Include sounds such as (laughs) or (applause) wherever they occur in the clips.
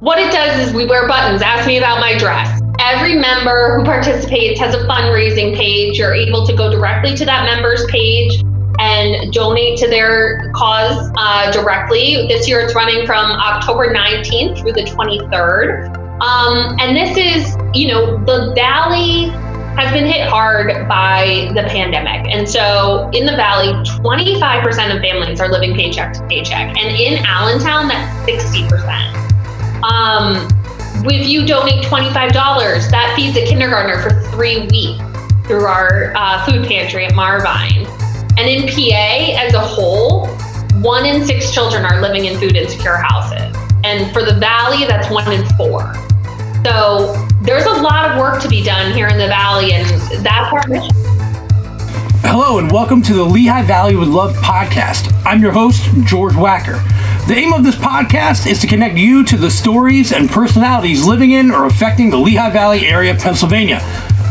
what it does is we wear buttons. Ask me about my dress. Every member who participates has a fundraising page. You're able to go directly to that member's page and donate to their cause uh, directly. This year it's running from October 19th through the 23rd. Um, and this is, you know, the Valley has been hit hard by the pandemic. And so in the Valley, 25% of families are living paycheck to paycheck. And in Allentown, that's 60%. Um, if you donate $25, that feeds a kindergartner for three weeks through our uh, food pantry at Marvine. And in PA as a whole, one in six children are living in food insecure houses. And for the Valley, that's one in four. So there's a lot of work to be done here in the Valley, and that's our mission. Hello, and welcome to the Lehigh Valley with Love podcast. I'm your host, George Wacker. The aim of this podcast is to connect you to the stories and personalities living in or affecting the Lehigh Valley area of Pennsylvania.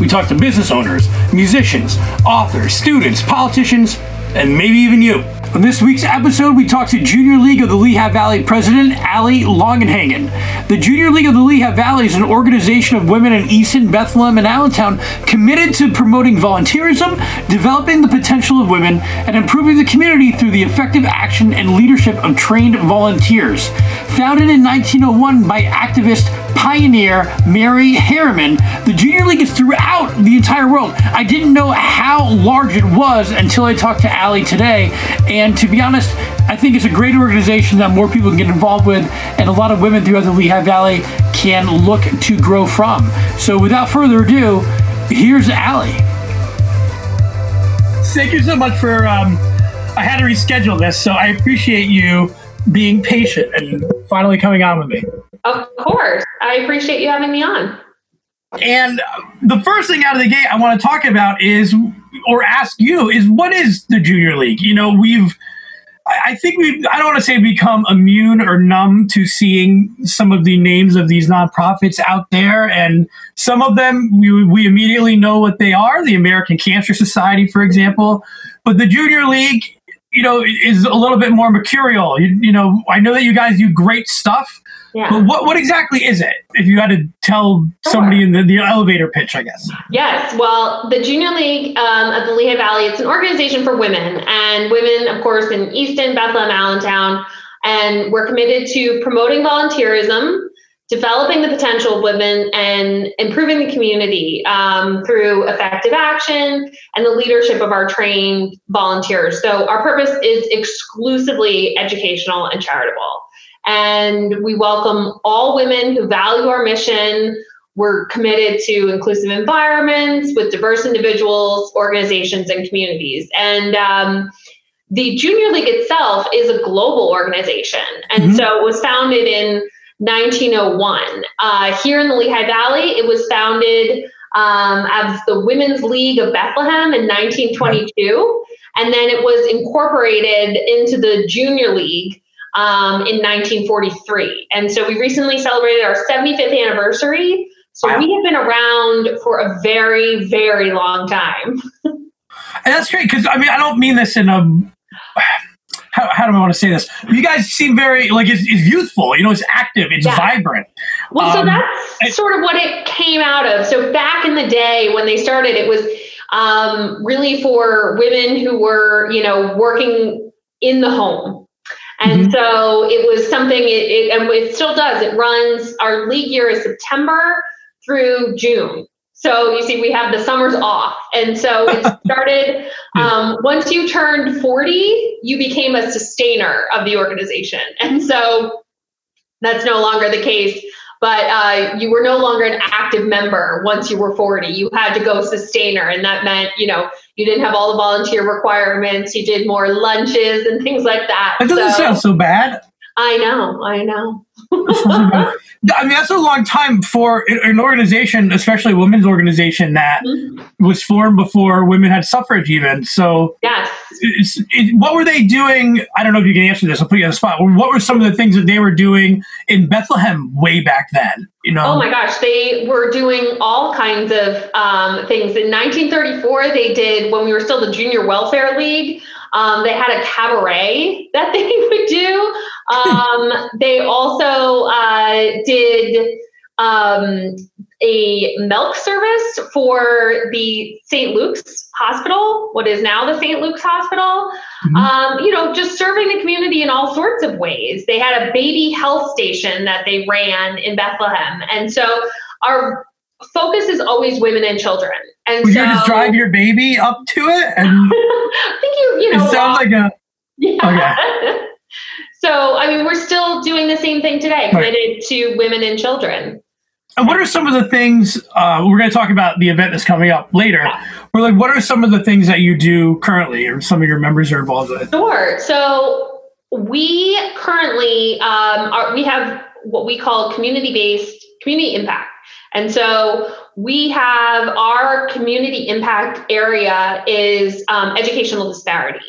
We talk to business owners, musicians, authors, students, politicians, and maybe even you. On this week's episode, we talk to Junior League of the Lehigh Valley President Ali Longenhagen. The Junior League of the Lehigh Valley is an organization of women in Easton, Bethlehem, and Allentown committed to promoting volunteerism, developing the potential of women, and improving the community through the effective action and leadership of trained volunteers. Founded in 1901 by activist pioneer Mary Harriman, the Junior League is throughout the entire world. I didn't know how large it was until I talked to Ali today, and to be honest, I think it's a great organization that more people can get involved with, and a lot of women throughout the Lehigh Valley can look to grow from. So, without further ado, here's Ali. Thank you so much for. Um, I had to reschedule this, so I appreciate you being patient and finally coming on with me. Of course. I appreciate you having me on. And the first thing out of the gate I want to talk about is, or ask you, is what is the Junior League? You know, we've, I think we've, I don't want to say become immune or numb to seeing some of the names of these nonprofits out there. And some of them, we, we immediately know what they are the American Cancer Society, for example. But the Junior League, you know, is a little bit more mercurial. You, you know, I know that you guys do great stuff yeah. But what, what exactly is it? If you had to tell sure. somebody in the, the elevator pitch, I guess. Yes. Well, the Junior League um, of the Lehigh Valley, it's an organization for women and women, of course, in Easton, Bethlehem, Allentown. And we're committed to promoting volunteerism, developing the potential of women, and improving the community um, through effective action and the leadership of our trained volunteers. So our purpose is exclusively educational and charitable and we welcome all women who value our mission. We're committed to inclusive environments with diverse individuals, organizations, and communities. And um, the Junior League itself is a global organization. And mm-hmm. so it was founded in 1901. Uh, here in the Lehigh Valley, it was founded um, as the Women's League of Bethlehem in 1922. And then it was incorporated into the Junior League um, in 1943. And so we recently celebrated our 75th anniversary. So wow. we have been around for a very, very long time. (laughs) and that's great because I mean, I don't mean this in a. How, how, do I want to say this? You guys seem very like it's, it's youthful. You know, it's active, it's yeah. vibrant. Well, um, so that's sort of what it came out of. So back in the day when they started, it was um, really for women who were, you know, working in the home. And mm-hmm. so it was something, it, it, and it still does. It runs, our league year is September through June. So you see, we have the summers off. And so it (laughs) started um, once you turned 40, you became a sustainer of the organization. And so that's no longer the case. But uh, you were no longer an active member once you were 40 you had to go sustainer and that meant you know you didn't have all the volunteer requirements. You did more lunches and things like that. That doesn't so, sound so bad. I know i know (laughs) I mean, that's a long time for an organization, especially a women's organization that mm-hmm. was formed before women had suffrage, even. So, yes. It, what were they doing? I don't know if you can answer this. I'll put you on the spot. What were some of the things that they were doing in Bethlehem way back then? You know? Oh my gosh, they were doing all kinds of um, things. In 1934, they did when we were still the Junior Welfare League. Um, they had a cabaret that (laughs) they would do. Um, (laughs) they also uh, did um, a milk service for the St. Luke's Hospital, what is now the St. Luke's Hospital. Mm-hmm. Um, you know, just serving the community in all sorts of ways. They had a baby health station that they ran in Bethlehem. And so our focus is always women and children. And Would so, you just drive your baby up to it? And (laughs) I think you, you know, it sounds like a. Yeah. Okay. (laughs) so, I mean, we're still doing the same thing today, committed right. to women and children. And what are some of the things uh, we're going to talk about the event that's coming up later? Yeah. We're like, what are some of the things that you do currently, or some of your members are involved with? Sure. So we currently um, are, we have what we call community-based community impact, and so we have our community impact area is um, educational disparity.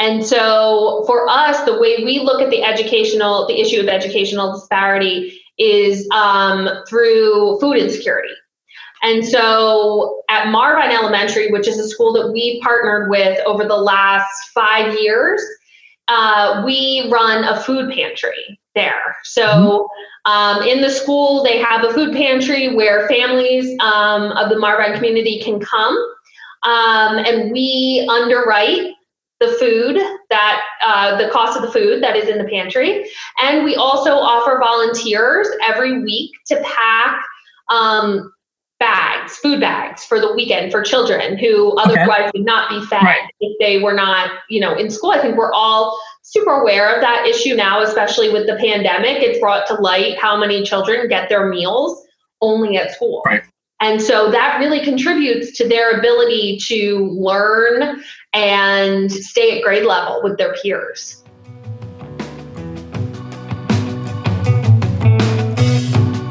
And so for us, the way we look at the educational, the issue of educational disparity is um, through food insecurity. And so at Marvine Elementary, which is a school that we partnered with over the last five years, uh, we run a food pantry there. So um, in the school, they have a food pantry where families um, of the Marvine community can come. Um, and we underwrite the food that uh, the cost of the food that is in the pantry and we also offer volunteers every week to pack um, bags food bags for the weekend for children who otherwise okay. would not be fed right. if they were not you know in school i think we're all super aware of that issue now especially with the pandemic it's brought to light how many children get their meals only at school right. And so that really contributes to their ability to learn and stay at grade level with their peers.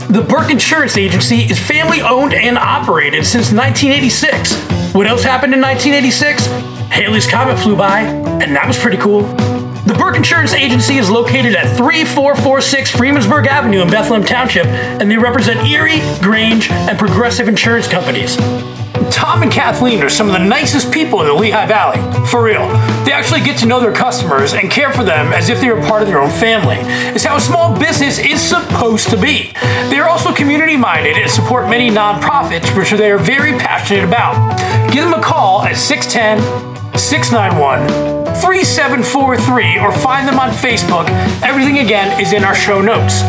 The Burke Insurance Agency is family owned and operated since 1986. What else happened in 1986? Halley's Comet flew by, and that was pretty cool. The Burke Insurance Agency is located at 3446 Freemansburg Avenue in Bethlehem Township, and they represent Erie, Grange, and Progressive Insurance Companies. Tom and Kathleen are some of the nicest people in the Lehigh Valley. For real. They actually get to know their customers and care for them as if they were part of their own family. It's how a small business is supposed to be. They are also community minded and support many nonprofits, which they are very passionate about. Give them a call at 610 691 3743 or find them on Facebook. Everything again is in our show notes.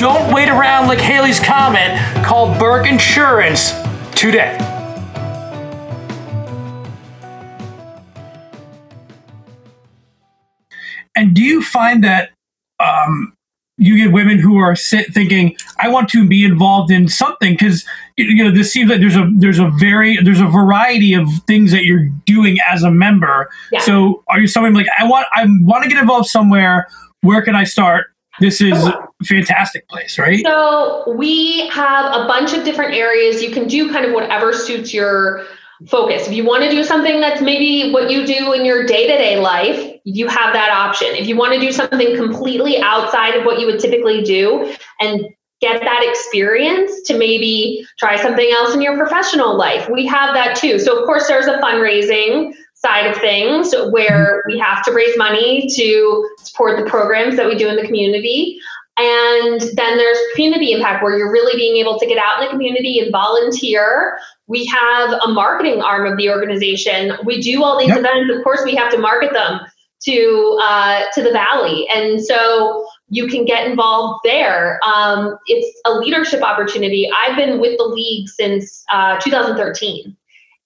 Don't wait around like Halley's comet. Call Burke Insurance today. And do you find that um, you get women who are sit thinking, "I want to be involved in something," because you know this seems like there's a there's a very there's a variety of things that you're doing as a member. Yeah. So are you someone like I want I want to get involved somewhere? Where can I start? This is a fantastic place, right? So we have a bunch of different areas. You can do kind of whatever suits your focus. If you want to do something that's maybe what you do in your day to day life, you have that option. If you want to do something completely outside of what you would typically do and get that experience to maybe try something else in your professional life, we have that too. So, of course, there's a fundraising side of things where we have to raise money to support the programs that we do in the community. And then there's community impact where you're really being able to get out in the community and volunteer. We have a marketing arm of the organization. We do all these yep. events. Of course, we have to market them to uh, to the valley, and so you can get involved there. Um, it's a leadership opportunity. I've been with the league since uh, 2013,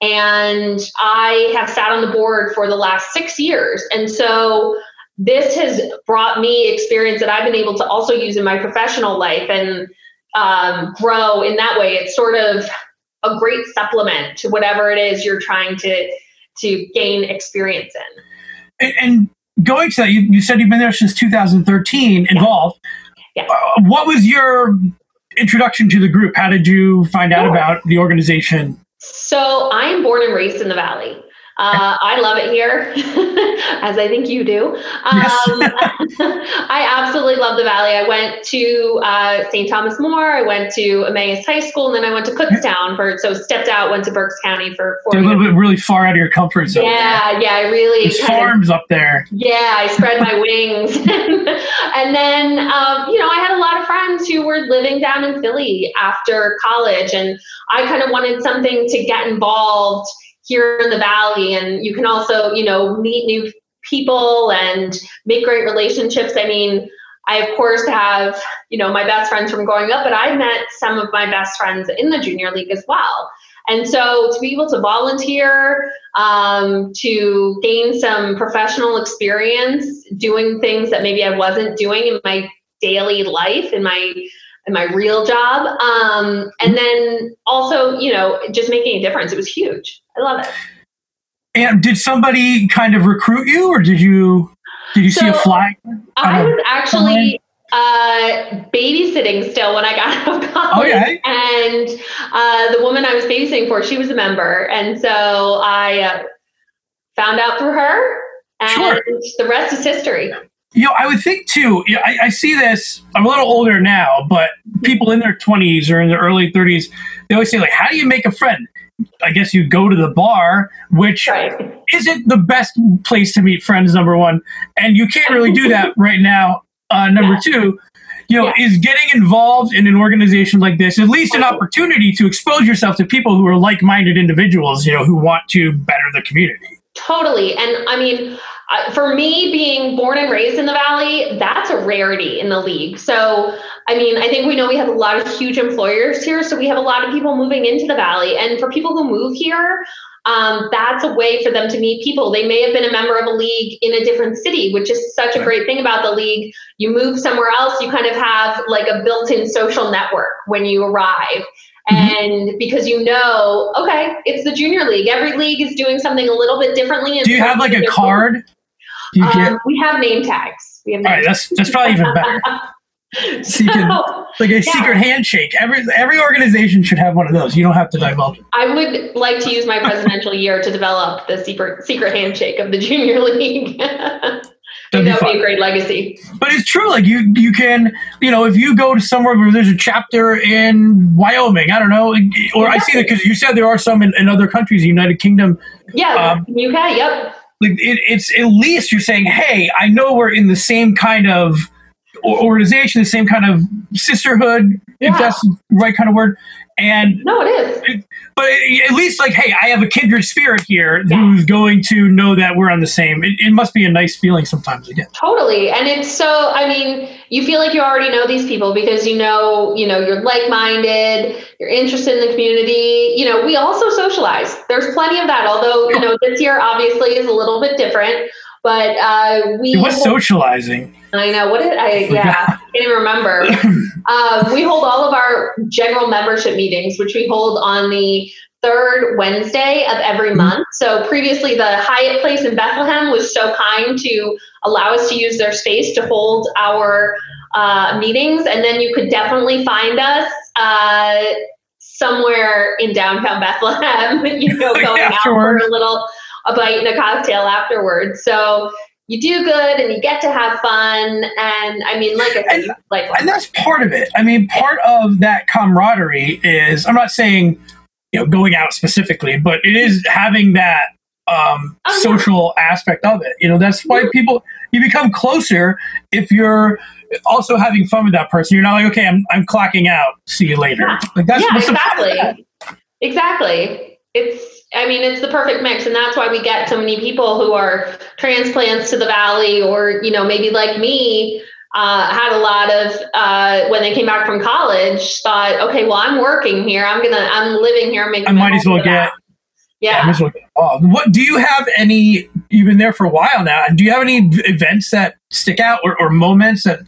and I have sat on the board for the last six years, and so this has brought me experience that I've been able to also use in my professional life and um, grow in that way. It's sort of a great supplement to whatever it is you're trying to to gain experience in. And, going to that, you, you, said you've been there since 2013, involved. Yeah. yeah. Uh, what was your introduction to the group? How did you find out about the organization? So I'm born and raised in the Valley. Uh, I love it here, (laughs) as I think you do. Um, (laughs) I absolutely love the Valley. I went to uh, St. Thomas More. I went to Emmaus High School, and then I went to Kutztown for so stepped out, went to Berks County for four. a little bit really far out of your comfort zone. Yeah, there. yeah, I really. There's farms of, up there. Yeah, I spread my wings, (laughs) and then um, you know I had a lot of friends who were living down in Philly after college, and I kind of wanted something to get involved here in the valley and you can also you know meet new people and make great relationships i mean i of course have you know my best friends from growing up but i met some of my best friends in the junior league as well and so to be able to volunteer um, to gain some professional experience doing things that maybe i wasn't doing in my daily life in my in my real job. Um, and then also, you know, just making a difference. It was huge. I love it. And did somebody kind of recruit you, or did you did you so see a flag? I was actually uh, babysitting still when I got (laughs) out of college. Okay. And uh, the woman I was babysitting for, she was a member, and so I uh, found out through her, and sure. the rest is history. You know, I would think too. You know, I, I, see this. I'm a little older now, but people in their 20s or in their early 30s, they always say like, "How do you make a friend?" I guess you go to the bar, which right. isn't the best place to meet friends. Number one, and you can't really do that (laughs) right now. Uh, number yeah. two, you know, yeah. is getting involved in an organization like this at least an opportunity to expose yourself to people who are like-minded individuals, you know, who want to better the community. Totally, and I mean for me, being born and raised in the Valley, that's a rarity in the league. So, I mean, I think we know we have a lot of huge employers here. So, we have a lot of people moving into the Valley. And for people who move here, um, that's a way for them to meet people. They may have been a member of a league in a different city, which is such a great thing about the league. You move somewhere else, you kind of have like a built in social network when you arrive. Mm-hmm. And because you know, okay, it's the junior league. Every league is doing something a little bit differently. Do you have like a card? You um, we have name tags. We have name all right, tags. that's that's probably even better. so you can, (laughs) like a yeah. secret handshake. Every every organization should have one of those. You don't have to divulge. I would like to use my presidential year to develop the secret secret handshake of the junior (laughs) league. That would be a great legacy. But it's true. Like you, you can, you know, if you go to somewhere where there's a chapter in Wyoming, I don't know, or. I see that because you said there are some in, in other countries, United Kingdom. Yeah, um, UK. Yep like it, it's at least you're saying, hey, I know we're in the same kind of organization, the same kind of sisterhood, yeah. if that's the right kind of word. And no, it is. It, but at least, like, hey, I have a kindred spirit here yeah. who's going to know that we're on the same. It, it must be a nice feeling sometimes again. Totally, and it's so. I mean, you feel like you already know these people because you know, you know, you're like-minded, you're interested in the community. You know, we also socialize. There's plenty of that. Although, you know, this year obviously is a little bit different. But uh, we what's socializing? I know what did I yeah I (laughs) can't even remember. um, we hold all of our general membership meetings, which we hold on the third Wednesday of every mm-hmm. month. So previously, the Hyatt Place in Bethlehem was so kind to allow us to use their space to hold our uh, meetings, and then you could definitely find us. Uh, somewhere in downtown Bethlehem, (laughs) you know, (laughs) going out for a little a bite and a cocktail afterwards. So you do good and you get to have fun. And I mean, like I said, and, like and that's part of it. I mean, part of that camaraderie is I'm not saying you know going out specifically, but it is having that um, oh, social yeah. aspect of it. You know, that's why mm-hmm. people you become closer if you're also having fun with that person. You're not like, okay, I'm I'm clocking out. See you later. Yeah. Like that's yeah, exactly. Exactly. It's I mean, it's the perfect mix, and that's why we get so many people who are transplants to the valley, or you know, maybe like me, uh, had a lot of uh, when they came back from college, thought, okay, well, I'm working here, I'm gonna, I'm living here, making. I might as well get. Yeah. yeah well get What do you have any? You've been there for a while now, and do you have any events that stick out or, or moments that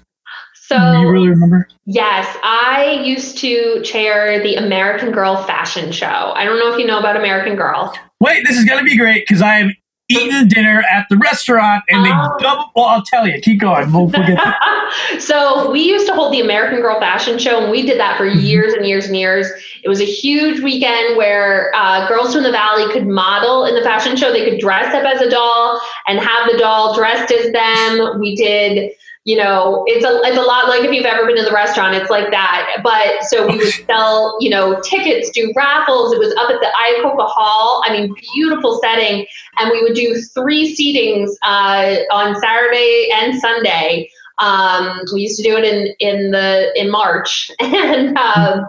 so you really remember? Yes, I used to chair the American Girl fashion show. I don't know if you know about American Girl. Wait, this is going to be great because I'm eaten dinner at the restaurant and they Oh. double. Well, I'll tell you. Keep going. We'll, we'll (laughs) so we used to hold the American Girl Fashion Show, and we did that for Mm-hmm. years and years and years. It was a huge weekend where uh, girls from the valley could model in the fashion show. They could dress up as a doll and have the doll dressed as them. We did. You know, it's a it's a lot like if you've ever been to the restaurant, it's like that. But so we would (laughs) sell, you know, tickets, do raffles. It was up at the Iacocca Hall. I mean, beautiful setting, and we would do three seatings uh, on Saturday and Sunday. Um, we used to do it in in the in March, (laughs) and um,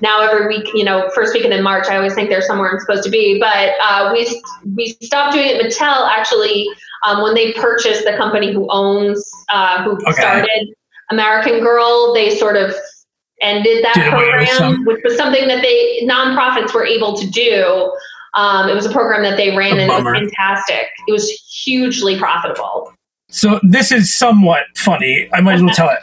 now every week, you know, first weekend in March, I always think there's somewhere I'm supposed to be. But uh, we we stopped doing it. Mattel actually, um, when they purchased the company who owns uh, who Okay. started American Girl, they sort of ended that Did program, which was something that they nonprofits were able to do. Um, it was a program that they ran, A and it was fantastic. It was hugely profitable. So this is somewhat funny. I might as well (laughs) tell it.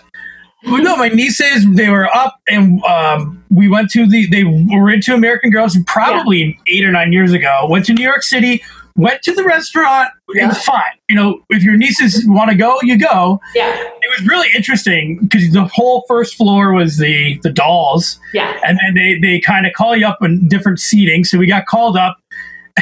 Well, no, my nieces they were up and um, we went to the they were into American Girls probably eight or nine years ago. Went to New York City, went to the restaurant. Yeah. It's fine. You know, if your nieces want to go, you go. Yeah, It was really interesting because the whole first floor was the the dolls, yeah. and then they they kind of call you up in different seating. So we got called up,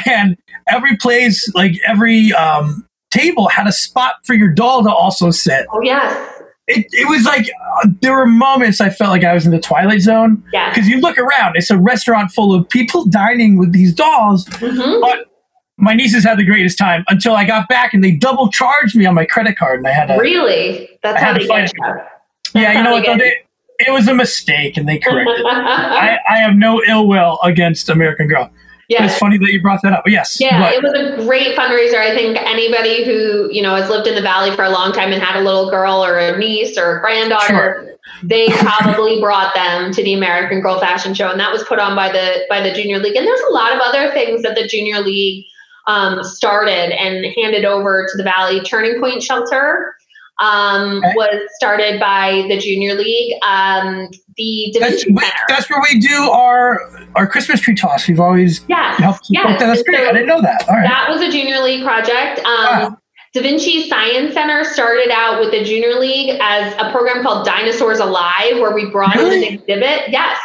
and every place, like every um, table, had a spot for your doll to also sit. Oh yeah. It, it was like uh, there were moments I felt like I was in the Twilight Zone yes. because you look around, it's a restaurant full of people dining with these dolls. mm-hmm. But my nieces had the greatest time until I got back and they double charged me on my credit card, and I had to. Really, that's how they get you. Yeah, you know what? Though, it was a mistake, and they corrected. it. (laughs) I, I have no ill will against American Girl. Yeah. it's funny that you brought that up. Yes, Yeah, but- it was a great fundraiser. I think anybody who, you know, has lived in the valley for a long time and had a little girl or a niece or a granddaughter, Sure. they (laughs) probably brought them to the American Girl Fashion Show. And that was put on by the by the Junior League. And there's a lot of other things that the Junior League um, started and handed over to the Valley Turning Point Shelter. Um, Okay. was started by the Junior League. Um, the that's, that's where we do our our Christmas tree toss. We've always yeah helped support yes. that. That's And great. so- I didn't know that. All right. that was a junior league project. Um, Wow. Da Vinci Science Center started out with the junior league as a program called Dinosaurs Alive, where we brought in an exhibit. Yes.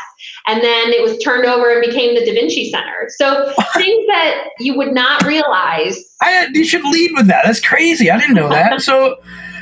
And then it was turned over and became the Da Vinci Center. So (laughs) things that you would not realize. I you should lead with that. That's crazy. I didn't know that. So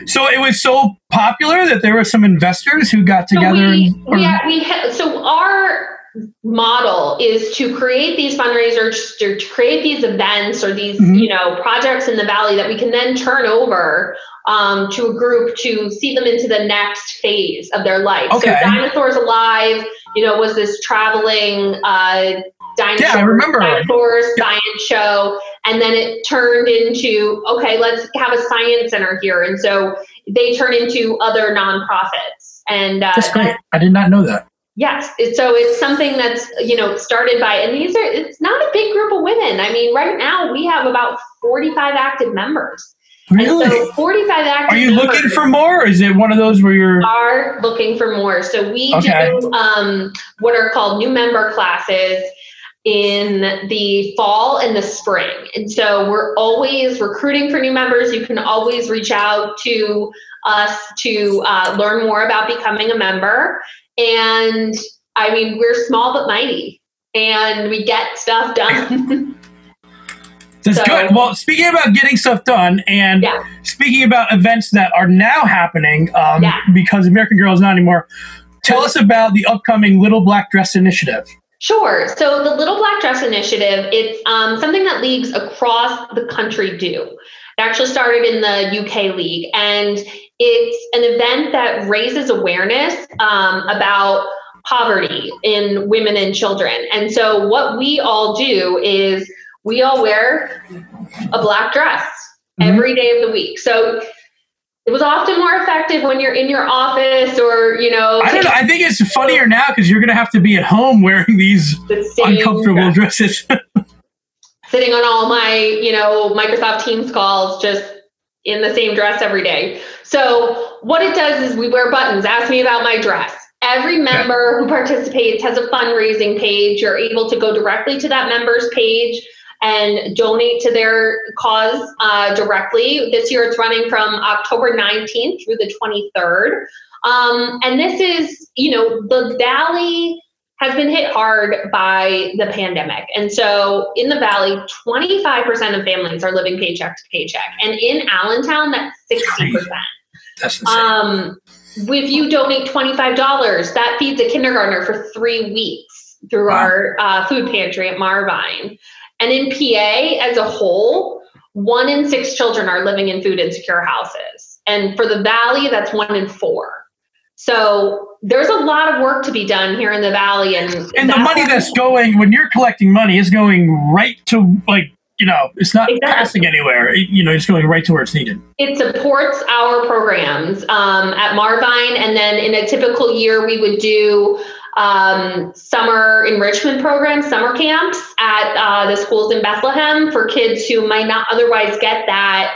so it was so popular that there were some investors who got So together. we, and, we, we ha- so our model is to create these fundraisers, to, create these events or these Mhm. you know projects in the valley that we can then turn over um, to a group to see them into the next phase of their life. Okay. So Dinosaurs Alive, you know, was this traveling uh, dinosaur, Yeah, I remember. dinosaurs science show, and then it turned into okay, let's have a science center here, and so they turn into other nonprofits, and uh, that's great. I did not know that. Yes. So it's something that's, you know, started by, and these are, it's not a big group of women. I mean, right now we have about 45 active members. Really? so 45 active Are you looking for more, or is it one of those where you're? Are looking for more. So we Okay. do um, what are called new member classes in the fall and the spring. And so we're always recruiting for new members. You can always reach out to us to uh, learn more about becoming a member. And I mean, we're small but mighty, and we get stuff done. (laughs) That's So- good. Well, speaking about getting stuff done, and Yeah. speaking about events that are now happening, um, Yeah. because American Girl is not anymore. Tell us about the upcoming Little Black Dress Initiative. Sure. So the Little Black Dress Initiative, it's um, something that leagues across the country do. It actually started in the UK League, and it's an event that raises awareness um, about poverty in women and children. And so what we all do is we all wear a black dress Mhm. every day of the week. So it was often more effective when you're in your office or, you know, I don't know. I think it's funnier now because you're going to have to be at home wearing these the uncomfortable dress. dresses. (laughs) sitting on all my, you know, Microsoft Teams calls just in the same dress every day. So what it does is we wear buttons. Ask me about my dress. Every member who participates has a fundraising page. You're able to go directly to that member's page and donate to their cause uh, directly. This year it's running from October 19th through the 23rd. Um, and this is, you know, the Valley has been hit hard by the pandemic. And so in the Valley, 25% of families are living paycheck to paycheck. And in Allentown, that's 60%. That's insane. Um, if you donate $25, that feeds a kindergartner for three weeks through Wow. our uh, food pantry at Marvine. And in PA as a whole, one in six children are living in food insecure houses. And for the Valley, that's one in four. So there's a lot of work to be done here in the Valley. And, and the money that's going when you're collecting money is going right to like you know it's not Exactly. passing anywhere. It- you know, it's going right to where it's needed. It supports our programs um, at Marvine, and then in a typical year, we would do um, summer enrichment programs, summer camps at uh, the schools in Bethlehem for kids who might not otherwise get that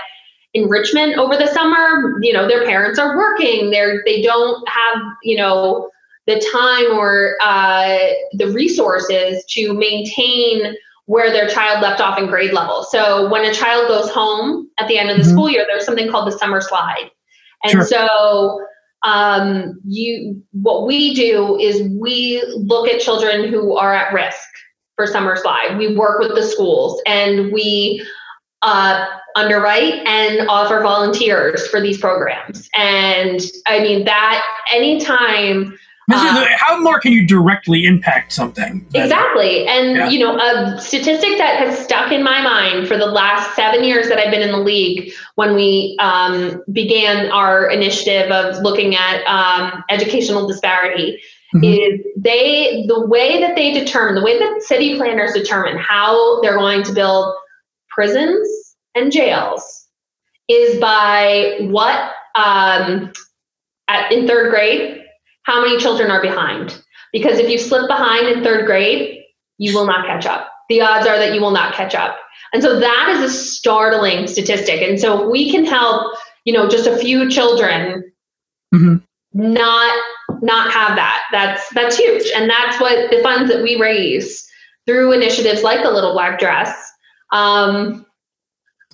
enrichment over the summer. You know, their parents are working; they're they don't have you know the time or uh, the resources to maintain where their child left off in grade level. So when a child goes home at the end of the Mhm. school year, there's something called the summer slide. And Sure. so um, you what we do is we look at children who are at risk for summer slide. We work with the schools and we uh, underwrite and offer volunteers for these programs. And I mean that anytime Uh, how more can you directly impact something? than- Exactly. And, Yeah. you know, a statistic that has stuck in my mind for the last seven years that I've been in the league when we um, began our initiative of looking at um, educational disparity Mhm. is they, the way that they determine, the way that city planners determine how they're going to build prisons and jails is by what, um, at, in third grade, how many children are behind. Because if you slip behind in third grade, you will not catch up. The odds are that you will not catch up. And so that is a startling statistic. And so if we can help, you know, just a few children Mhm. not not have that, that's that's huge. And that's what the funds that we raise through initiatives like the Little Black Dress. Um,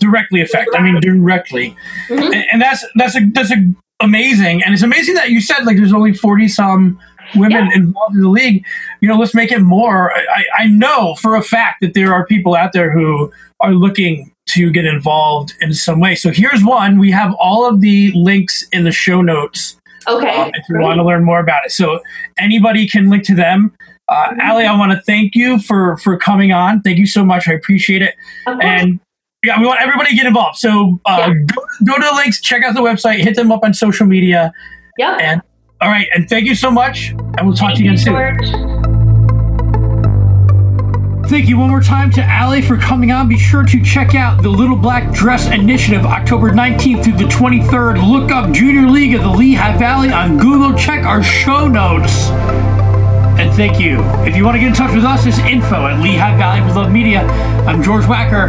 directly affect. I mean, directly, Mhm. and, and that's that's a that's a amazing, and it's amazing that you said like there's only forty some women involved in the league. You know, let's make it more. I, I know for a fact that there are people out there who are looking to get involved in some way. So here's one. We have all of the links in the show notes okay. um, if you want to learn more about it. So anybody can link to them. Uh, Mhm. Allie, I want to thank you for for coming on. Thank you so much. I appreciate it. And yeah, we want everybody to get involved. So uh, Yeah. go, go to the links, check out the website, hit them up on social media. Yep. And all right, and thank you so much. And we'll talk Thank to you you, again soon. George. Thank you one more time to Allie for coming on. Be sure to check out the Little Black Dress Initiative October 19th through the 23rd. Look up Junior League of the Lehigh Valley on Google. Check our show notes. And thank you. If you want to get in touch with us, it's info at Lehigh Valley with Love Media. I'm George Wacker.